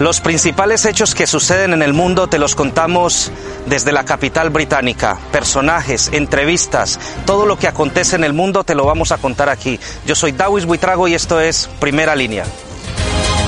Los principales hechos que suceden en el mundo te los contamos desde la capital británica. Personajes, entrevistas, todo lo que acontece en el mundo te lo vamos a contar aquí. Yo soy Dawis Buitrago y esto es Primera Línea.